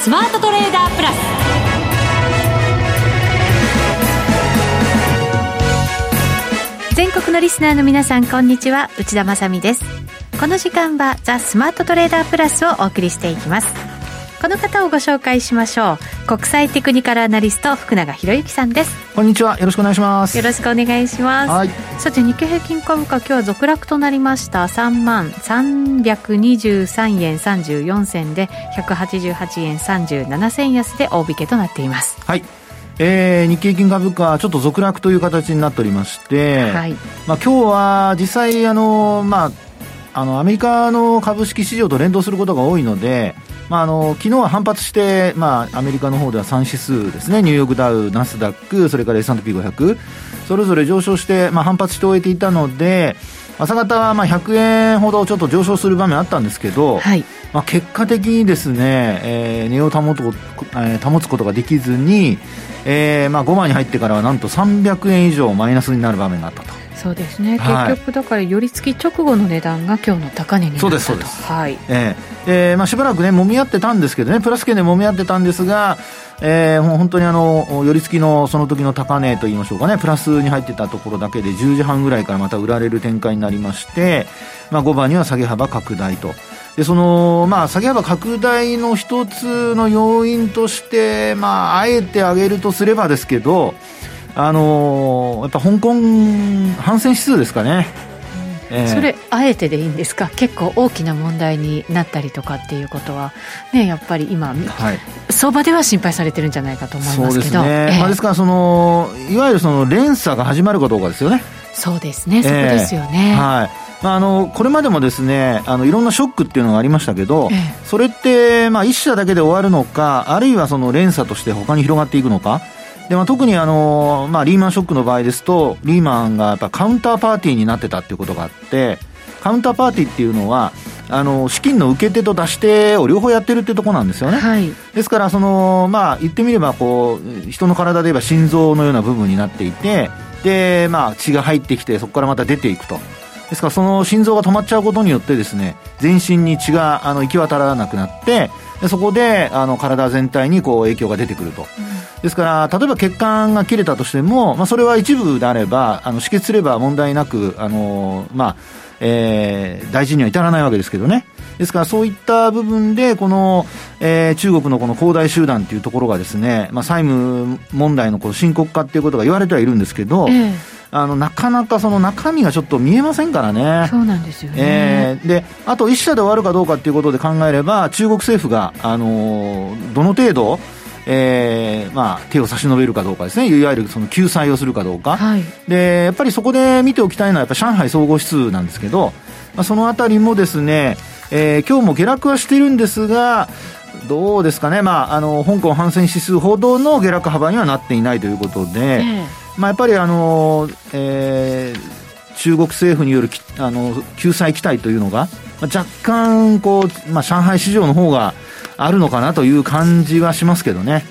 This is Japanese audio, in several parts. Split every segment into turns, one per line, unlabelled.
スマートトレーダープラス。
全国のリスナーの皆さんこんにちは。内田まさです。この時間はザ・スマートトレーダープラスをお送りしていきます。この方をご紹介しましょう。国際テクニカルアナリスト福永博之さんです。
こんにちは。よろしくお願いします。
よろしくお願いします。はい。さて日経平均株価今日は続落となりました。3万323円34銭で188円37銭安で大引けとなっています。
はい。えー、日経平均株価、ちょっと続落という形になっておりまして、はい。まあ今日は実際あの、まあ、あのアメリカの株式市場と連動することが多いので、まあ、あの昨日は反発して、まあ、アメリカの方では3指数ですね。ニューヨークダウ、ナスダックそれから S&P500 それぞれ上昇して、まあ、反発して終えていたので朝方はまあ100円ほどちょっと上昇する場面あったんですけど、はい、まあ、結果的にですね、えー、値を保つ,、えー、保つことができずに、えーまあ、5番に入ってからはなんと300円以上マイナスになる場面があったと。
そうですね、結局だから寄り付き直後の値段が今日の高値になったそうですそうです。はい。
えーえーまあ、しばらくね揉み合ってたんですけどねプラス圏で揉み合ってたんですがえー、もう本当にあの寄り付きのその時の高値といいましょうかねプラスに入ってたところだけで10時半ぐらいからまた売られる展開になりまして、まあ、5番には下げ幅拡大と。でそのまあ下げ幅拡大の一つの要因としてまああえて挙げるとすればですけどあのー、やっぱ香港反戦指数ですかね。
えー、それあえてでいいんですか？結構大きな問題になったりとかっていうことは、ね、やっぱり今、はい、相場では心配されてるんじゃないかと思いますけど。ね、
えー、まあ、ですからそのいわゆるその連鎖が始まるかどうかですよね。
そうですね。そこですよね、
えー、はい。まあ、あのこれまでもですねあのいろんなショックっていうのがありましたけど、それって、まあ、一社だけで終わるのかあるいはその連鎖として他に広がっていくのかでまあ、特にあの、まあ、リーマンショックの場合ですと、リーマンがやっぱカウンターパーティーになってたっていうことがあって、カウンターパーティーっていうのは、あの資金の受け手と出し手を両方やってるってとこなんですよね。はい、ですからその、まあ、言ってみればこう、人の体で言えば心臓のような部分になっていて、で、まあ、血が入ってきて、そこからまた出ていくと。ですからその心臓が止まっちゃうことによってですね全身に血があの行き渡らなくなってでそこであの体全体にこう影響が出てくると、うん。ですから、例えば血管が切れたとしても、まあ、それは一部であれば、あの止血すれば問題なく、あのまあえー、大事には至らないわけですけどね。ですからそういった部分で、この、えー、中国のこの恒大集団というところがですね、まあ、債務問題のこの深刻化っていうことが言われてはいるんですけど、えー、あのなかなかその中身がちょっと見えませんからね。
そうなんですよね。
えー、で、あと一社で終わるかどうかっていうことで考えれば、中国政府が、あのー、どの程度、えーまあ、手を差し伸べるかどうかですね、いわゆるその救済をするかどうか、はい、でやっぱりそこで見ておきたいのは、やっぱ上海総合指数なんですけど、まあ、そのあたりもですね、えー、今日も下落はしているんですが、どうですかね、まあ、あの香港反戦指数ほどの下落幅にはなっていないということで、えー、まあ、やっぱりあの、えー、中国政府によるあの救済期待というのが、まあ、若干こう、まあ、上海市場の方があるのかなという感じはしますけどね。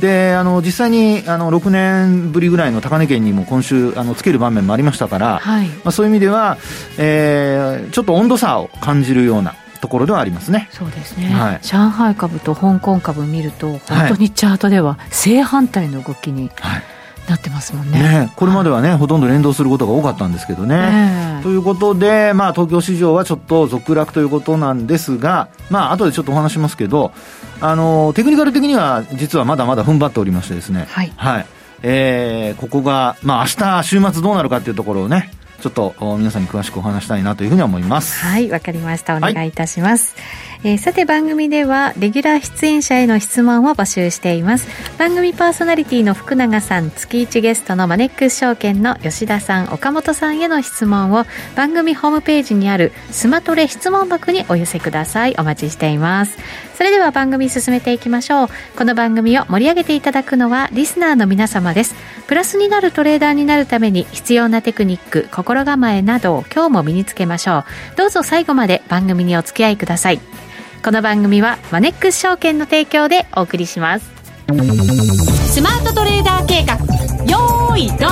であの実際にあの6年ぶりぐらいの高値圏にも今週あのつける場面もありましたから、はい、まあ、そういう意味では、えー、ちょっと温度差を感じるようなところではありますね。
そうですね、はい、上海株と香港株見ると本当にチャートでは正反対の動きに、はいなってますもんね、ね、
これまではね、はい、ほとんど連動することが多かったんですけどね。ということで、まあ、東京市場はちょっと続落ということなんですが、まあ後でちょっとお話しますけど、あのテクニカル的には実はまだまだ踏ん張っておりましてですね、はい、はい、えー、ここが、まあ明日週末どうなるかっていうところをね、ちょっと皆さんに詳しくお話したいなというふうに思います。
はい、わかりました。お願いいたします。はいえー、さて番組ではレギュラー出演者への質問を募集しています。番組パーソナリティの福永さん月1ゲストのマネックス証券の吉田さん岡本さんへの質問を番組ホームページにあるスマトレ質問箱にお寄せください。お待ちしています。それでは番組進めていきましょう。この番組を盛り上げていただくのはリスナーの皆様です。プラスになるトレーダーになるために必要なテクニック心構えなどを今日も身につけましょう。どうぞ最後まで番組にお付き合いください。この番組はマネックス証券の提供でお送りします。
スマートトレーダー計画。よーいドン。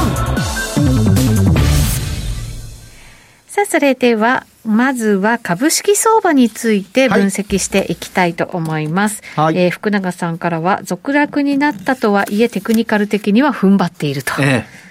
さあそれでは、まずは株式相場について分析していきたいと思います。はい、えー、福永さんからは、続落になったとはいえ、テクニカル的には踏ん張っていると。ええ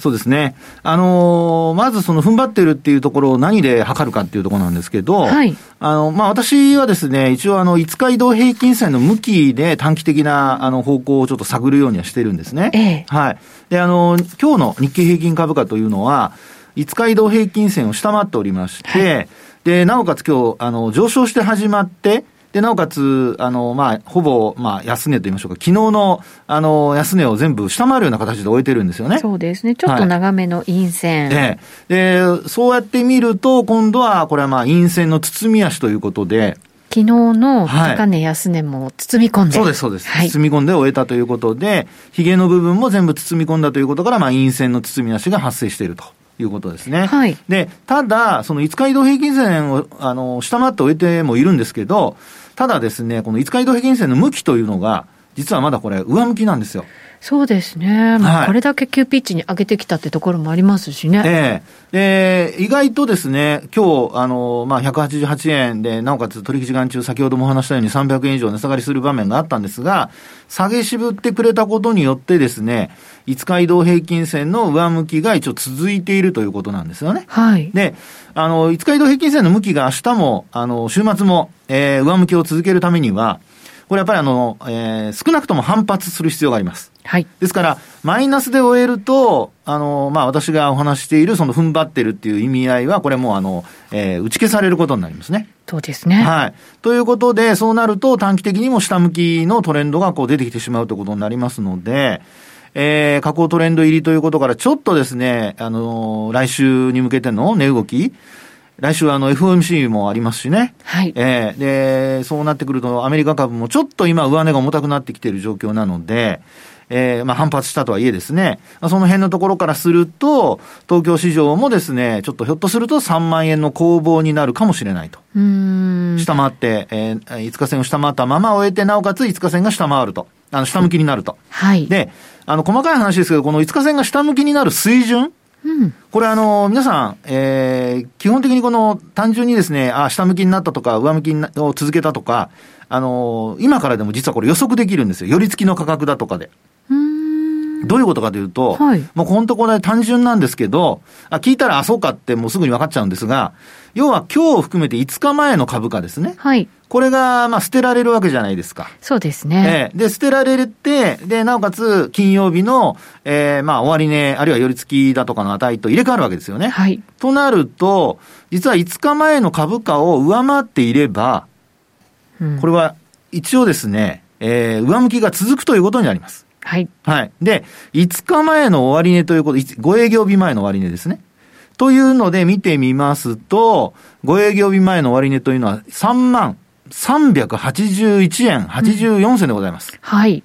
そうですね。あのー、まずその踏ん張ってるっていうところを何で測るかっていうところなんですけど、はい、あの、まあ、私はですね、一応あの、5日移動平均線の向きで短期的なあの方向をちょっと探るようにはしてるんですね。ええ、はい。で、あの、今日の日経平均株価というのは、5日移動平均線を下回っておりまして、はい、で、なおかつ今日、あの、上昇して始まって、で、なおかつ、あの、まあ、ほぼ、まあ、安値と言いましょうか、昨日の、あの、安値を全部下回るような形で終えてるんですよね。
そうですね。ちょっと長めの陰線。
はい、でで、そうやって見ると、今度は、これはまあ、陰線の包み足ということで、
昨日の高値安値も包み込んで、
はい、そうです、そうです、はい、包み込んで終えたということで、ヒゲの部分も全部包み込んだということから、まあ、陰線の包み足が発生していると。いうことですね。はい。で、ただ、その5日移動平均線を、あの、下回って終えてもいるんですけど、ただですね、この五日移動平均線の向きというのが、実はまだこれ、上向きなんですよ。
そうですね。まあ、これだけ急ピッチに上げてきたってところもありますしね。
ええー、で、意外とですね、今日、あの、まあ、188円で、なおかつ取引時間中、先ほどもお話したように300円以上値下がりする場面があったんですが、下げ渋ってくれたことによってですね、5日移動平均線の上向きが一応続いているということなんですよね。はい。で、あの、5日移動平均線の向きが明日も、あの、週末も、えー、上向きを続けるためには、これやっぱりあの、えー、少なくとも反発する必要があります。はい。ですから、マイナスで終えると、あの、まあ、私がお話している、その踏ん張ってるっていう意味合いは、これもうあの、えー、打ち消されることになりますね。
そうですね。
はい。ということで、そうなると短期的にも下向きのトレンドがこう出てきてしまうということになりますので、えー、下降トレンド入りということから、ちょっとですね、あのー、来週に向けての値動き、来週はあの FOMC もありますしね。はい。えー、で、そうなってくるとアメリカ株もちょっと今上値が重たくなってきている状況なので、えー、まあ反発したとはいえですね、その辺のところからすると、東京市場もですね、ちょっとひょっとすると3万円の攻防になるかもしれないと。うん下回って、えー、5日線を下回ったまま終えて、なおかつ5日線が下回ると。あの、下向きになると。はい。で、あの、細かい話ですけど、この5日線が下向きになる水準、うん、これあの、皆さん、えー、基本的にこの単純にですね、あ、下向きになったとか、上向きを続けたとか、あの、今からでも実はこれ予測できるんですよ。寄り付きの価格だとかで。どういうことかというと、はい、もう本当これ単純なんですけど、あ、聞いたらあ、そうかってもうすぐに分かっちゃうんですが、要は今日を含めて5日前の株価ですね。はい。これが、まあ、捨てられるわけじゃないですか。
そうですね。
えー、で、捨てられて、で、なおかつ、金曜日の、えー、まあ、終値、あるいは寄り付きだとかの値と入れ替わるわけですよね。はい。となると、実は5日前の株価を上回っていれば、うん、これは、一応ですね、えー、上向きが続くということになります。はい。はい。で、5日前の終値ということ、5営業日前の終値ですね。というので見てみますと、5営業日前の終値というのは3万381円84銭でございます。うん、はい。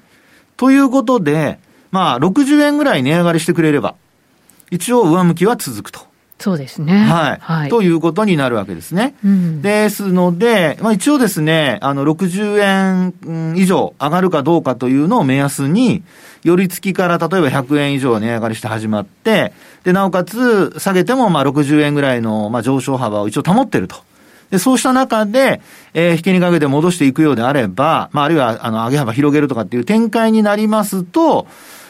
ということで、まあ、60円ぐらい値上がりしてくれれば、一応上向きは続くと。
そうですね。
はい。はい、ということになるわけですね。うん、ですので、まあ一応ですね、あの、60円以上上がるかどうかというのを目安に、寄り付きから例えば100円以上値上がりして始まって、で、なおかつ下げてもまあ60円ぐらいのまあ上昇幅を一応保っていると。で、そうした中で、えー、引きにかけて戻していくようであれば、まあ、あるいは、あの、上げ幅広げるとかっていう展開になりますと、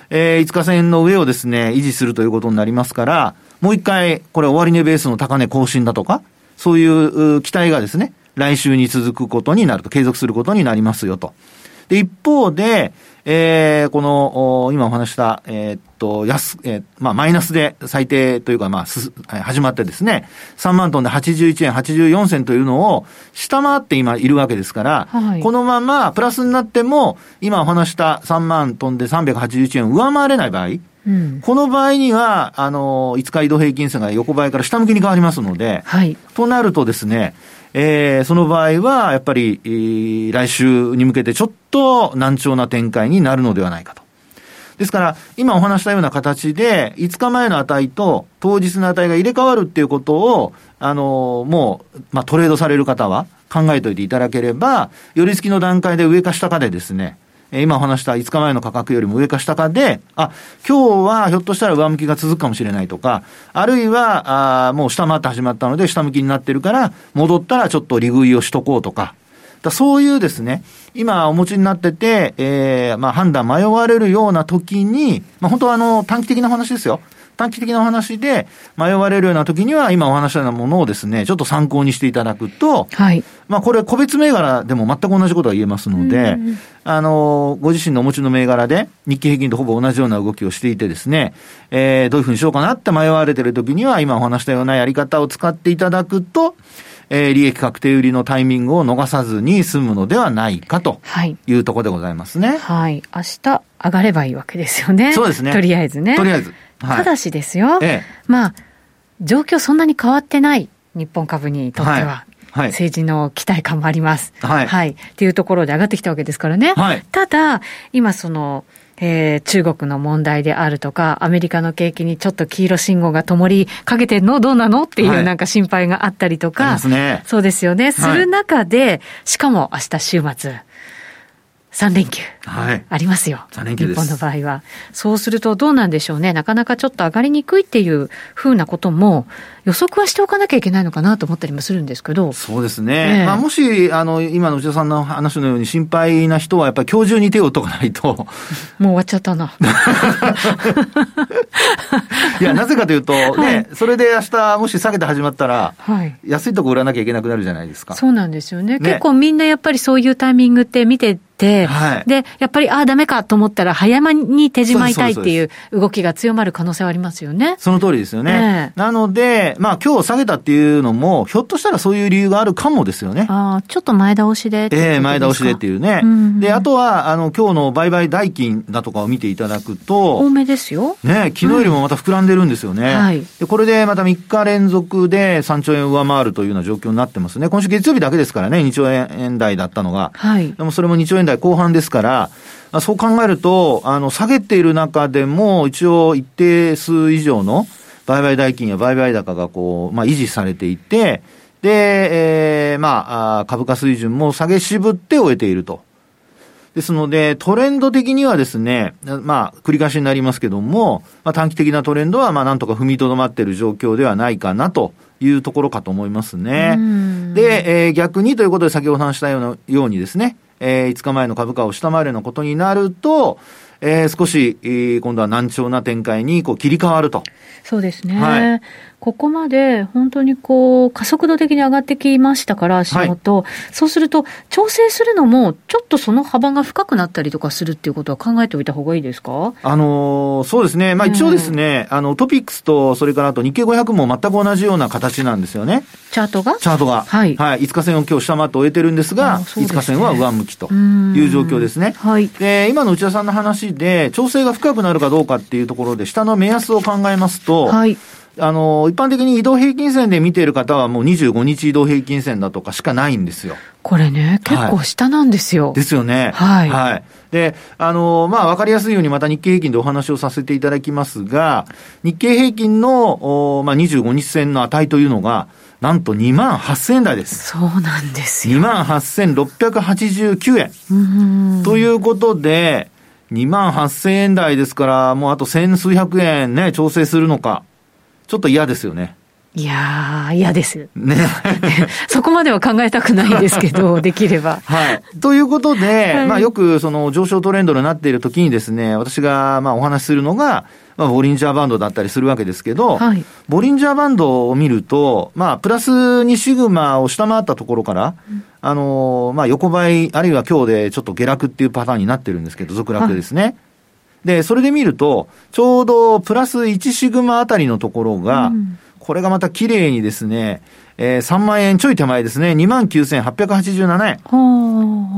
えー、5日線の上をですね、維持するということになりますから、もう一回、これ終値ベースの高値更新だとか、そういう期待がですね、来週に続くことになると、継続することになりますよと。で、一方で、えー、この、今お話した、えー、っと、安、えー、まあ、マイナスで最低というか、まあ、す、始まってですね、3万トンで81円84銭というのを下回って今いるわけですから、はい、このままプラスになっても、今お話した3万トンで381円を上回れない場合、うん、この場合には、あの、5日移動平均線が横ばいから下向きに変わりますので、はい、となるとですね、えー、その場合は、やっぱり、えー、来週に向けてちょっと難聴な展開になるのではないかと。ですから、今お話したような形で、5日前の値と当日の値が入れ替わるっていうことを、あの、もう、まあ、トレードされる方は考えておいていただければ、寄り付きの段階で上か下かでですね、今お話した5日前の価格よりも上か下かで、あ、今日はひょっとしたら上向きが続くかもしれないとか、あるいは、あもう下回って始まったので下向きになってるから、戻ったらちょっと利食いをしとこうとか、だそういうですね、今お持ちになってて、えー、まあ判断迷われるような時に、まあ本当はあの短期的な話ですよ。短期的なお話で迷われるような時には、今お話したようなものをですね、ちょっと参考にしていただくと、はい。まあこれ個別銘柄でも全く同じことが言えますので、あの、ご自身のお持ちの銘柄で日経平均とほぼ同じような動きをしていてですね、えー、どういうふうにしようかなって迷われてる時には、今お話したようなやり方を使っていただくと、えー、利益確定売りのタイミングを逃さずに済むのではないかというところでございますね。
はい。明日上がればいいわけですよね。
そうですね。
とりあえずね。
とりあえず。
はい、ただしですよ、ええ、まあ、状況そんなに変わってない、日本株にとっては。はいはい、政治の期待感もあります。はい。はい。っていうところで上がってきたわけですからね。はい。ただ、今その、えー、中国の問題であるとか、アメリカの景気にちょっと黄色信号が灯りかけてんのどうなのっていうなんか心配があったりとか、はいね、そうですよね。する中で、しかも明日週末、3連休。はい。ありますよ。
3連休
日本の場合は。そうするとどうなんでしょうね。なかなかちょっと上がりにくいっていうふうなことも予測はしておかなきゃいけないのかなと思ったりもするんですけど。
そうですね。えー、まあもし、あの、今の内田さんの話のように心配な人はやっぱり今日中に手を打っとかないと。もう
終わっちゃったな。
いや、なぜかというと、ね、はい、それで明日もし下げて始まったら、はい、安いとこ売らなきゃいけなくなるじゃないですか。
そうなんですよね。ね結構みんなやっぱりそういうタイミングって見てて、はい、で、やっぱり、ああ、ダメかと思ったら、早めに手締まいたいっていう動きが強まる可能性はありますよね。
その通りですよね。えー、なので、まあ、今日下げたっていうのも、ひょっとしたらそういう理由があるかもですよね。
ああ、ちょっと前倒しで
ええー、前倒しでっていうね。うんうん、で、あとは、あの、今日の売買代金だとかを見ていただくと、
多めですよ。
ね、昨日よりもまた膨らんでるんですよね。うん、はい。で、これでまた3日連続で3兆円上回るというような状況になってますね。今週月曜日だけですからね、2兆円台だったのが。はい。でもそれも2兆円台後半ですから、そう考えると、あの、下げている中でも、一応一定数以上の売買代金や売買高がこう、まあ、維持されていて、で、えー、まあ、株価水準も下げ渋って終えていると。ですので、トレンド的にはですね、まあ、繰り返しになりますけども、まあ、短期的なトレンドは、まあ、なんとか踏みとどまっている状況ではないかなというところかと思いますね。で、えー、逆にということで先ほど話したようなようにですね、えー、5日前の株価を下回るようなことになると、えー、少し、えー、今度は難聴な展開にこう切り替わると。
そうですね。はい、ここまで本当にこう加速度的に上がってきましたから、足元、はい、そうすると、調整するのも、ちょっとその幅が深くなったりとかするっていうことは考えておいたほうがいいですか？
あのー、そうですね、まあ、一応ですね、うん、あのトピックスと、それからあと日経500も全く同じような形なんですよね。
チャートが？
チャートが。はい。はい。5日線を今日下回って終えてるんですが、すね、5日線は上向きという状況ですね。はい。で、今の内田さんの話で、調整が深くなるかどうかっていうところで、下の目安を考えますと、はい。あの、一般的に移動平均線で見ている方はもう25日移動平均線だとかしかないんですよ。
これね、結構下なんですよ。はい、
ですよね。はい。はい。で、あの、まあ、わかりやすいようにまた日経平均でお話をさせていただきますが、日経平均の、おまあ、25日線の値というのが、なんと2万8000円台です。
そうなんですよ。
2万8689円。ということで、2万8000円台ですから、もうあと千数百円ね、調整するのか。ちょっと嫌ですよね。
いやー、嫌です。ね。そこまでは考えたくないんですけど、できれば。
はい。ということで、はい、まあよくその上昇トレンドになっている時にですね、私がまあお話しするのが、まあ、ボリンジャーバンドだったりするわけですけど、はい、ボリンジャーバンドを見ると、まあ、プラス2シグマを下回ったところから、うん、あの、まあ、横ばい、あるいは今日でちょっと下落っていうパターンになってるんですけど、続落ですね。はいで、それで見ると、ちょうどプラス1シグマあたりのところが、うん、これがまた綺麗にですね、えー、3万円ちょい手前ですね、29,887円。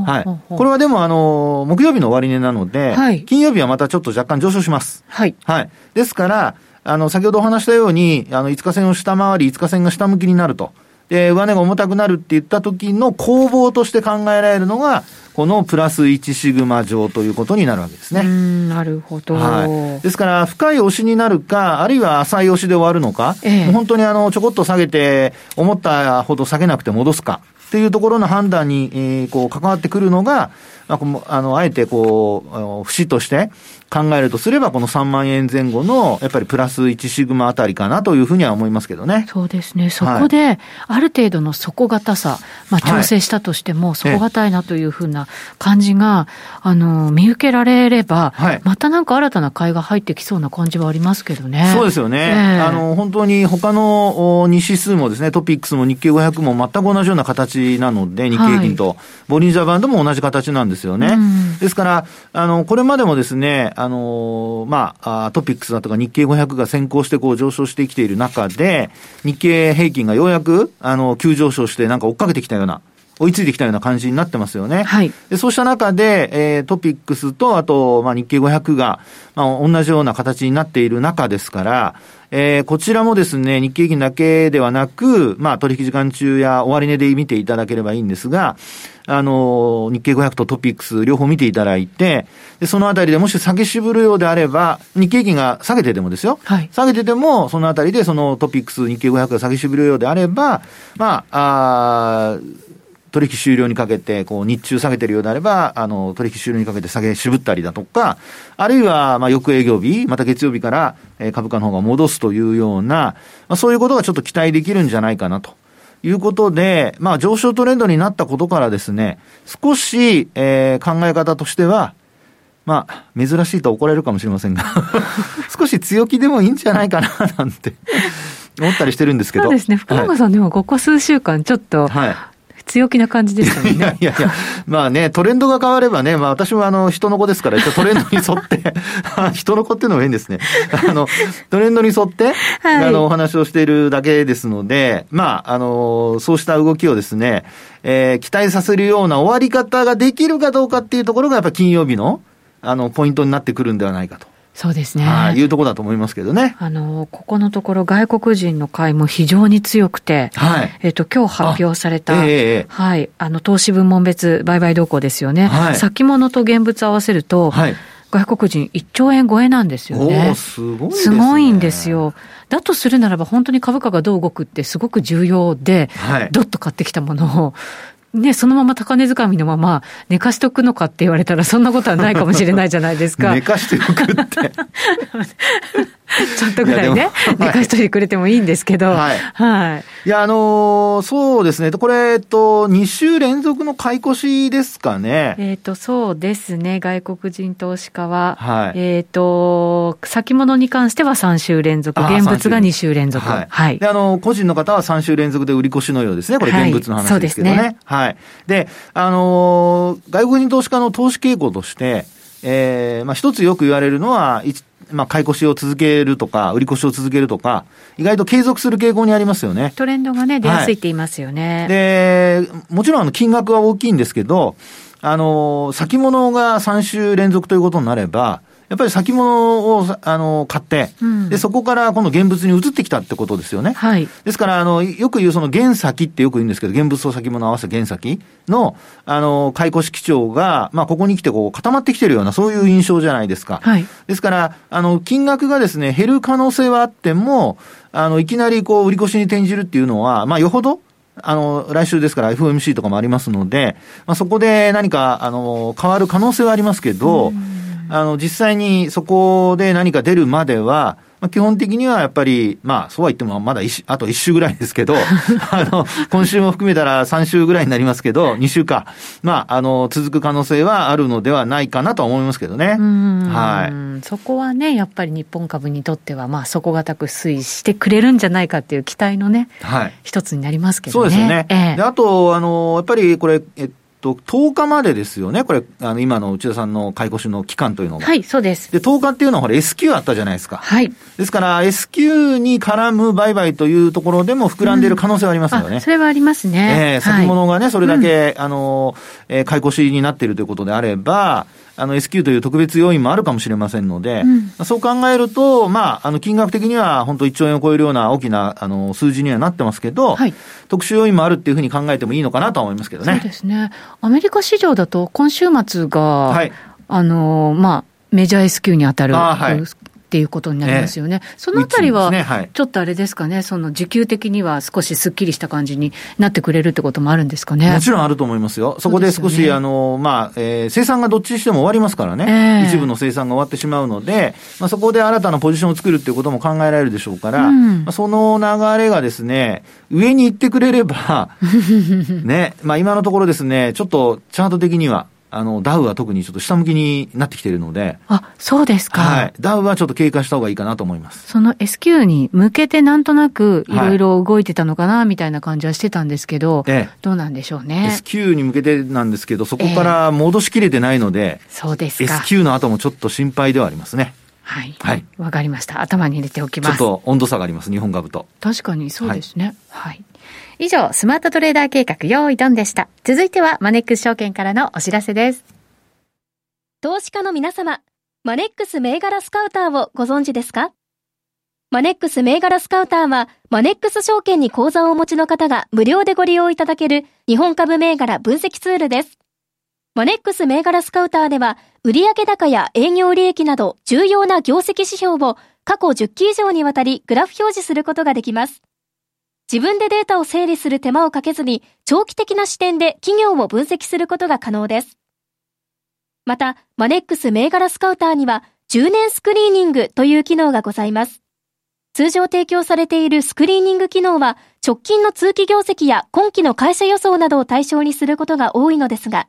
はい。これはでも、あの、木曜日の終値なので、はい、金曜日はまたちょっと若干上昇します。はい。はい。ですから、あの、先ほどお話したように、あの、5日線を下回り、5日線が下向きになると。で、上値が重たくなるって言った時の攻防として考えられるのが、このプラス1シグマ乗ということになるわけですね。
なるほど、
はい。ですから、深い押しになるか、あるいは浅い押しで終わるのか、ええ、本当にあの、ちょこっと下げて、思ったほど下げなくて戻すか。っていうところの判断に、えー、こう、関わってくるのが、まあ、あの、あえてこう、節として、考えるとすれば、この3万円前後の、やっぱりプラス1シグマあたりかなというふうには思いますけどね。
そうですね。そこで、ある程度の底堅さ、まあ、調整したとしても、底堅いなというふうな感じが、あの、見受けられれば、はい、またなんか新たな買いが入ってきそうな感じはありますけどね。
そうですよね。えー、あの、本当に他の2指数もですね、トピックスも日経500も全く同じような形なので、日経平均と、はい、ボリンジャーバンドも同じ形なんですよね。ですから、あの、これまでもですね、あの、まあ、トピックスだとか日経500が先行してこう上昇してきている中で、日経平均がようやく、あの、急上昇してなんか追っかけてきたような、追いついてきたような感じになってますよね。はい。でそうした中で、えー、 TOPIX と、あと、まあ、日経500が、まあ、同じような形になっている中ですから、えー、こちらもですね、日経平均だけではなく、まあ、取引時間中や終値で見ていただければいいんですが、あの、日経500と TOPIX 両方見ていただいて、で、そのあたりでもし下げ渋るようであれば、日経平均が下げててもですよ。はい、下げてても、そのあたりでその TOPIX、日経500が下げ渋るようであれば、まあ、あ取引終了にかけて、こう、日中下げてるようであれば、あの、取引終了にかけて下げ渋ったりだとか、あるいは、まあ、翌営業日、また月曜日から、え株価の方が戻すというような、まあ、そういうことがちょっと期待できるんじゃないかなと。いうことで、まあ、上昇トレンドになったことからですね、少し、えー、考え方としては、まあ、珍しいと怒られるかもしれませんが 少し強気でもいいんじゃないかな、なんて思ったりしてるんですけど。
そうですね。福永さんでもここ数週間ちょっと、はい、強気な感じでしたね。い や
いやいや、まあね、トレンドが変わればね、まあ私もあの、人の子ですから、一応トレンドに沿って、人の子っていうのも変ですね。あの、トレンドに沿って、はい、あの、お話をしているだけですので、まあ、あの、そうした動きをですね、えー、期待させるような終わり方ができるかどうかっていうところが、やっぱ金曜日の、あの、ポイントになってくるんではないかと。
そうですね。
はい、いうところだと思いますけどね。
あの、ここのところ外国人の買いも非常に強くて、はい。えっ、と、今日発表された、えー、はい、あの、投資分門別売買動向ですよね。はい。先物と現物合わせると、はい。外国人1兆円超えなんですよね。
すごい、ね、
すごいんですよ。だとするならば本当に株価がどう動くってすごく重要で、はい、どっと買ってきたものをね、そのまま高値掴みのまま寝かしとくのかって言われたら、そんなことはないかもしれないじゃないですか。
寝かしておくって。
ちょっとぐらいね、い寝かしといてくれてもいいんですけど。はい。
はい。いや、あのー、そうですね。これ、えっと、2週連続の買い越しですかね。
えっと、そうですね。外国人投資家は、はい、えっと、先物に関しては3週連続、現物が2週連続。はい。はい、
で、あの、個人の方は3週連続で売り越しのようですね。これ、現物の話ですけどね。はい、ね。はい。で、あのー、外国人投資家の投資傾向として、ええー、まあ一つよく言われるのは、まあ、買い越しを続けるとか、売り越しを続けるとか、意外と継続する傾向にありますよね。
トレンドがね、出やすいって言いますよね。
はい、で、もちろんあの金額は大きいんですけど、あの、先物が3週連続ということになれば、やっぱり先物を、あの、買って、うん、で、そこから今度現物に移ってきたってことですよね。はい。ですから、あの、よく言うその原先ってよく言うんですけど、現物と先物合わせ原先の、あの、買い越し基調が、まあ、ここに来てこう固まってきてるような、そういう印象じゃないですか。はい。ですから、あの、金額がですね、減る可能性はあっても、あの、いきなりこう、売り越しに転じるっていうのは、まあ、よほど、あの、来週ですから FOMC とかもありますので、まあ、そこで何か、あの、変わる可能性はありますけど、あの、実際にそこで何か出るまでは、まあ、基本的にはやっぱり、まあ、そうは言ってもまだあと1週ぐらいですけど、あの、今週も含めたら3週ぐらいになりますけど、2週か。まあ、あの、続く可能性はあるのではないかなと思いますけどね。
はい。そこはね、やっぱり日本株にとっては、まあ、底堅く推移してくれるんじゃないかっていう期待のね、はい。一つになりますけどね。
そうですね。ええ、であと、あの、やっぱりこれ、えっと、10日までですよね、これ、あの、今の内田さんの買い越しの期間というのが。
はい、そうです。
で、10日っていうのは、ほら、S q あったじゃないですか。はい。ですから、S q に絡む売買というところでも膨らんでいる可能性はありますよね。う
ん、それはありますね。
ええー、先物がね、それだけ、うん、あの、えー、買い越しになっているということであれば、あの S q という特別要因もあるかもしれませんので、うん、そう考えると、まあ、あの金額的には本当1兆円を超えるような大きなあの数字にはなってますけど、はい、特殊要因もあるっていうふうに考えてもいいのかなと思いますけどね。
そうですね。アメリカ市場だと今週末が、はい、あの、まあ、メジャー S q に当たる、はい、っていうことになりますよね。えー、そのあたりは、ちょっとあれですかね、その時給的には少しすっきりした感じになってくれるってこともあるんですかね。
もちろんあると思いますよ。そこで少し、ね、あの、まあ、えー、生産がどっちにしても終わりますからね。えー、一部の生産が終わってしまうので、まあ、そこで新たなポジションを作るっていうことも考えられるでしょうから、うん、まあ、その流れがですね、上に行ってくれれば、ね、まあ今のところですね、ちょっとチャート的には、あの、ダウは特にちょっと下向きになってきているので。
あ、そうですか。は
い。ダウはちょっと警戒した方がいいかなと思います。
その S q に向けてなんとなくいろいろ動いてたのかな、みたいな感じはしてたんですけど、ええ、どうなんでしょうね。
S q に向けてなんですけど、そこから戻しきれてないので、
えそうですか。
S q の後もちょっと心配ではありますね。
はい。はい。わかりました。頭に入れておきます。
ちょっと温度差があります、日本株と。
確かにそうですね。はい、はい以上、スマートトレーダー計画用意ドンでした。続いては、マネックス証券からのお知らせです。
投資家の皆様、マネックス銘柄スカウターをご存知ですか？マネックス銘柄スカウターは、マネックス証券に口座をお持ちの方が無料でご利用いただける日本株銘柄分析ツールです。マネックス銘柄スカウターでは、売上高や営業利益など重要な業績指標を過去10期以上にわたりグラフ表示することができます。自分でデータを整理する手間をかけずに、長期的な視点で企業を分析することが可能です。また、マネックス銘柄スカウターには、10年スクリーニングという機能がございます。通常提供されているスクリーニング機能は、直近の通期業績や今期の会社予想などを対象にすることが多いのですが、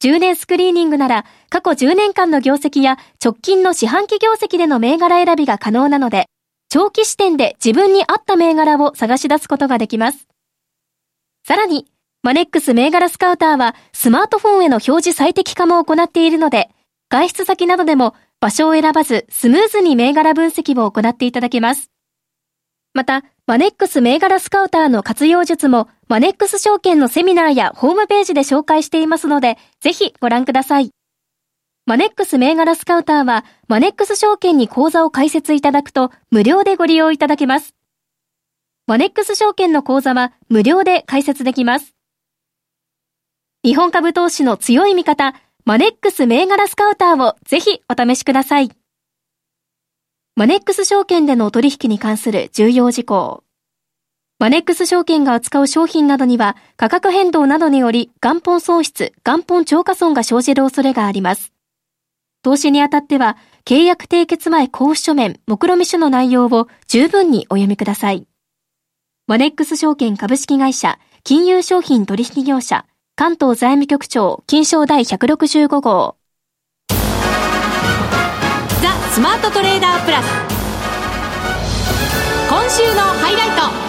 10年スクリーニングなら、過去10年間の業績や直近の四半期業績での銘柄選びが可能なので、長期視点で自分に合った銘柄を探し出すことができます。さらに、マネックス銘柄スカウターはスマートフォンへの表示最適化も行っているので、外出先などでも場所を選ばずスムーズに銘柄分析を行っていただけます。また、マネックス銘柄スカウターの活用術もマネックス証券のセミナーやホームページで紹介していますので、ぜひご覧ください。マネックス銘柄スカウターは、マネックス証券に口座を開設いただくと、無料でご利用いただけます。マネックス証券の口座は、無料で開設できます。日本株投資の強い味方、マネックス銘柄スカウターをぜひお試しください。マネックス証券での取引に関する重要事項。マネックス証券が扱う商品などには価格変動などにより元本損失、元本超過損が生じる恐れがあります。投資にあたっては、契約締結前交付書面、目論見書の内容を十分にお読みください。マネックス証券株式会社、金融商品取引業者、関東財務局長、金賞第165号。
ザ・スマートトレーダープラス。今週のハイライト。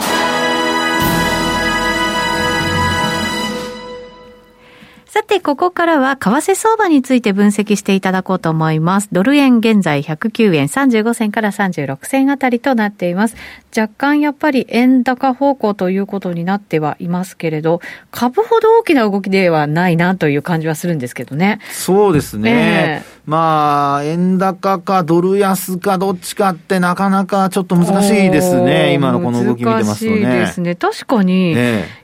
さて、ここからは為替相場について分析していただこうと思います。ドル円現在109円35銭から36銭あたりとなっています。若干やっぱり円高方向ということになってはいますけれど、株ほど大きな動きではないなという感じはするんですけどね。
そうですね。えーまあ、円高かドル安かどっちかってなかなかちょっと難しいですね。今のこの動き見てますとね。
難しいですね。確かに、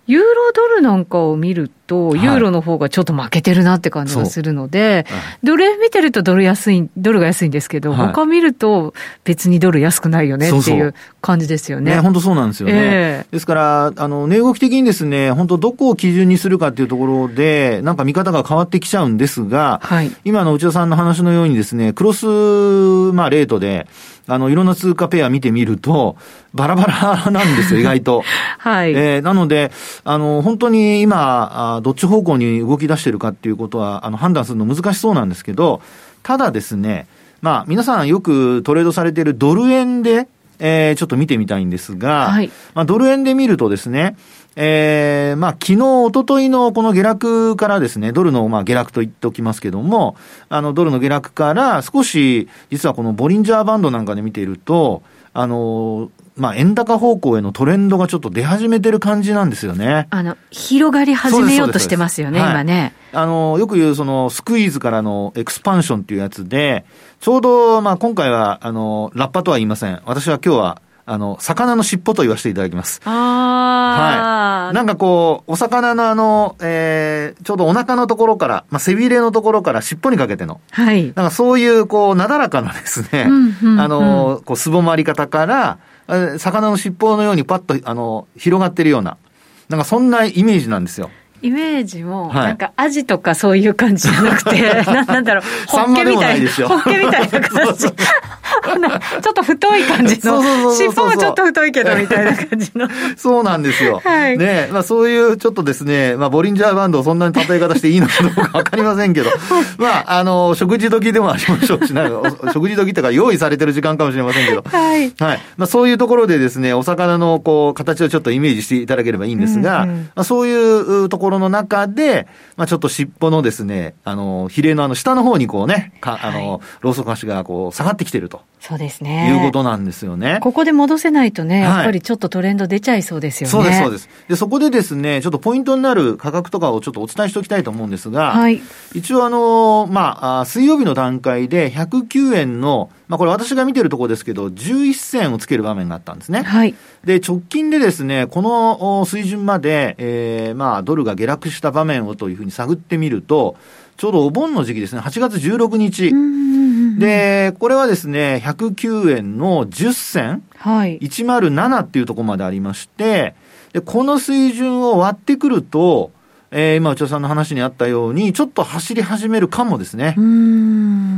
ユーロドルなんかを見ると、ユーロの方がちょっと負けてるなって感じがするので、はい、ドル円見てるとドル安い、ドルが安いんですけど、はい、他見ると別にドル安くないよねっていう感じですよね。
ね本当そうなんですよね。えー、ですから、あの、値動き的にですね、本当どこを基準にするかっていうところで、なんか見方が変わってきちゃうんですが、はい、今の内田さんの話話のようにですね、クロス、まあ、レートで、あの、いろんな通貨ペア見てみると、バラバラなんですよ、意外と。
はい。
えー、なので、あの、本当に今、どっち方向に動き出してるかっていうことは、あの、判断するの難しそうなんですけど、ただですね、まあ、皆さんよくトレードされているドル円で、えー、ちょっと見てみたいんですが、はい、まあ、ドル円で見るとですね、えー、まあ、昨日、一昨日のこの下落からですね、ドルのまあ下落と言っておきますけども、あの、ドルの下落から少し、実はこのボリンジャーバンドなんかで見ていると、あの、まあ、円高方向へのトレンドがちょっと出始めてる感じなんですよね。
あの、広がり始めようとしてますよね、今ね。
あの、よく言うそのスクイーズからのエクスパンションっていうやつで、ちょうど、まあ、今回は、あの、ラッパとは言いません。私は今日は、あの、魚の尻尾と言わせていただきます。
ああ。
はい。なんかこう、お魚のあの、えー、ちょうどお腹のところから、まあ、背びれのところから尻尾にかけての。
はい。
なんかそういう、こう、なだらかなですね、うんうんうん、あの、こう、すぼまり方から、魚の尻尾のようにパッと、あの、広がってるような、なんかそんなイメージなんですよ。
イメージも、なんかアジとかそういう感じじゃなくて、ななんだろう、ホッケみたいな、ホッケみたいな感じ。ちょっと太い感じの、尻尾もちょっと太いけどみたいな感じの。
そうなんですよ。はい。ねまあそういうちょっとですね、まあボリンジャーバンドをそんなに例え方していいのかどうかわかりませんけど、まああの、食事時でもありましょうし、なんか食事時とか用意されてる時間かもしれませんけど、
はい。
はい。まあそういうところでですね、お魚のこう、形をちょっとイメージしていただければいいんですが、うんうん、まあそういうところの中で、まあちょっと尻尾のですね、あの、ヒレのあの下の方にこうね、かあの、ローソク足がこう下がってきてると。
そうですね。
いうことなんですよね。
ここで戻せないとね、やっぱりちょっとトレンド出ちゃいそうですよね。
そうです、そうです。で、そこでですね、ちょっとポイントになる価格とかをちょっとお伝えしておきたいと思うんですが、
はい。
一応あの、まあ、水曜日の段階で109円の、まあこれ私が見てるところですけど、11銭をつける場面があったんですね。
はい。
で、直近でですね、この水準まで、えー、まあ、ドルが下落した場面をというふうに探ってみると、ちょうどお盆の時期ですね、8月16日。で、これはですね、109円の10銭、
はい、
107っていうところまでありまして、で、この水準を割ってくると、えー、今、内田さんの話にあったように、ちょっと走り始めるかもですね。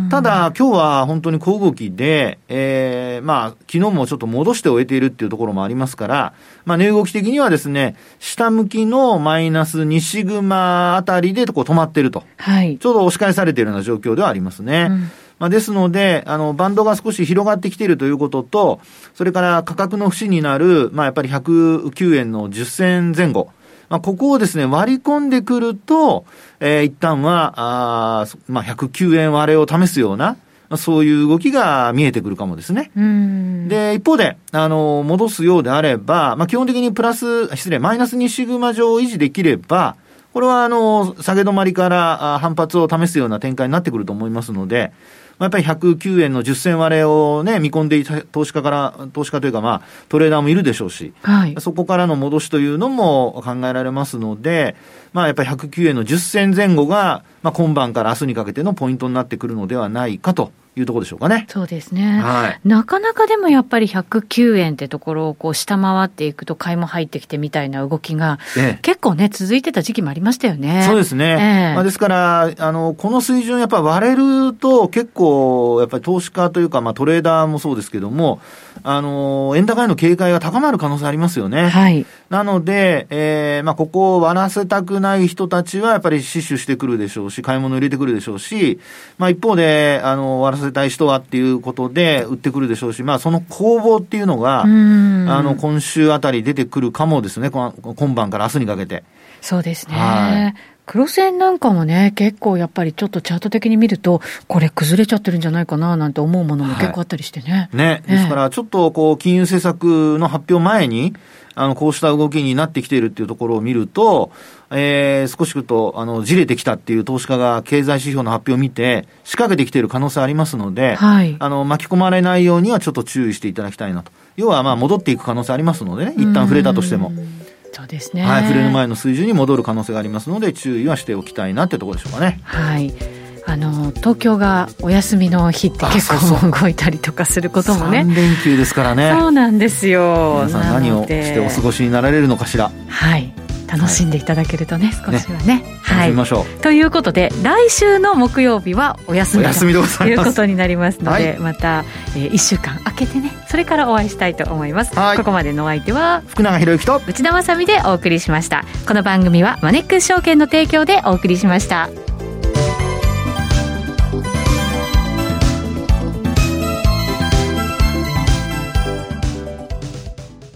ただ、今日は本当に小動きで、えー、まあ、昨日もちょっと戻して終えているっていうところもありますから、まあ、値動き的にはですね、下向きのマイナス2シグマあたりでこう止まってると。
はい。
ちょうど押し返されているような状況ではありますね。うんまあ、ですので、あの、バンドが少し広がってきているということと、それから価格の節になる、まあ、やっぱり109円の10銭前後。まあ、ここをですね、割り込んでくると、えー、一旦は、あまあ、109円割れを試すような、そういう動きが見えてくるかもですね。で、一方で、あの、戻すようであれば、まあ、基本的にプラス、失礼、マイナス2シグマ上を維持できれば、これは、あの、下げ止まりから反発を試すような展開になってくると思いますので、まあ、やっぱり109円の10銭割れをね、見込んでいた投資家から、投資家というかまあ、トレーダーもいるでしょうし、
はい、
そこからの戻しというのも考えられますので、まあ、やっぱり109円の10銭前後が、まあ、今晩から明日にかけてのポイントになってくるのではないかというところでしょうかね。
そうですね。
はい。
なかなかでもやっぱり109円ってところをこう下回っていくと買いも入ってきてみたいな動きが、ええ、結構ね、続いてた時期もありましたよね。
そうですね。ええ、まあ、ですから、あの、この水準やっぱ割れると結構、やっぱり投資家というか、まあトレーダーもそうですけども、あの、円高への警戒が高まる可能性ありますよね。
はい。
なので、えー、まあここを割らせたくない人たちはやっぱり死守してくるでしょうし、買い物入れてくるでしょうし、まあ一方で、あの、割らせたい人はっていうことで売ってくるでしょうし、まあその攻防っていうのが、あの、今週あたり出てくるかもですね、今晩から明日にかけて。
そうですね。はい黒線なんかもね、結構やっぱりちょっとチャート的に見ると、これ崩れちゃってるんじゃないかななんて思うものも結構あったりしてね。
はい、ね。ですから、ちょっとこう、金融政策の発表前に、あの、こうした動きになってきているっていうところを見ると、えー、少しくと、あの、じれてきたっていう投資家が経済指標の発表を見て、仕掛けてきている可能性ありますので、
はい、
あの、巻き込まれないようにはちょっと注意していただきたいなと。要は、まあ、戻っていく可能性ありますのでね、一旦触れたとしても。
そうですね。
はい、触れる前の水準に戻る可能性がありますので、注意はしておきたいなってところでしょうかね。
はい。あの東京がお休みの日って結構動いたりとかすることもね
3連休ですからね
そうなんですよ
皆さん何をしてお過ごしになられるのかしら
はい楽しんでいただけるとね、はい、少しはね。
はいましょ
う。ということで来週の木曜日はお休みということになりますので、はい、また、えー、1週間空けてねそれからお会いしたいと思います、はい、ここまでのお相手は
福永博之と
内田まさでお送りしました。この番組はマネックス証券の提供でお送りしました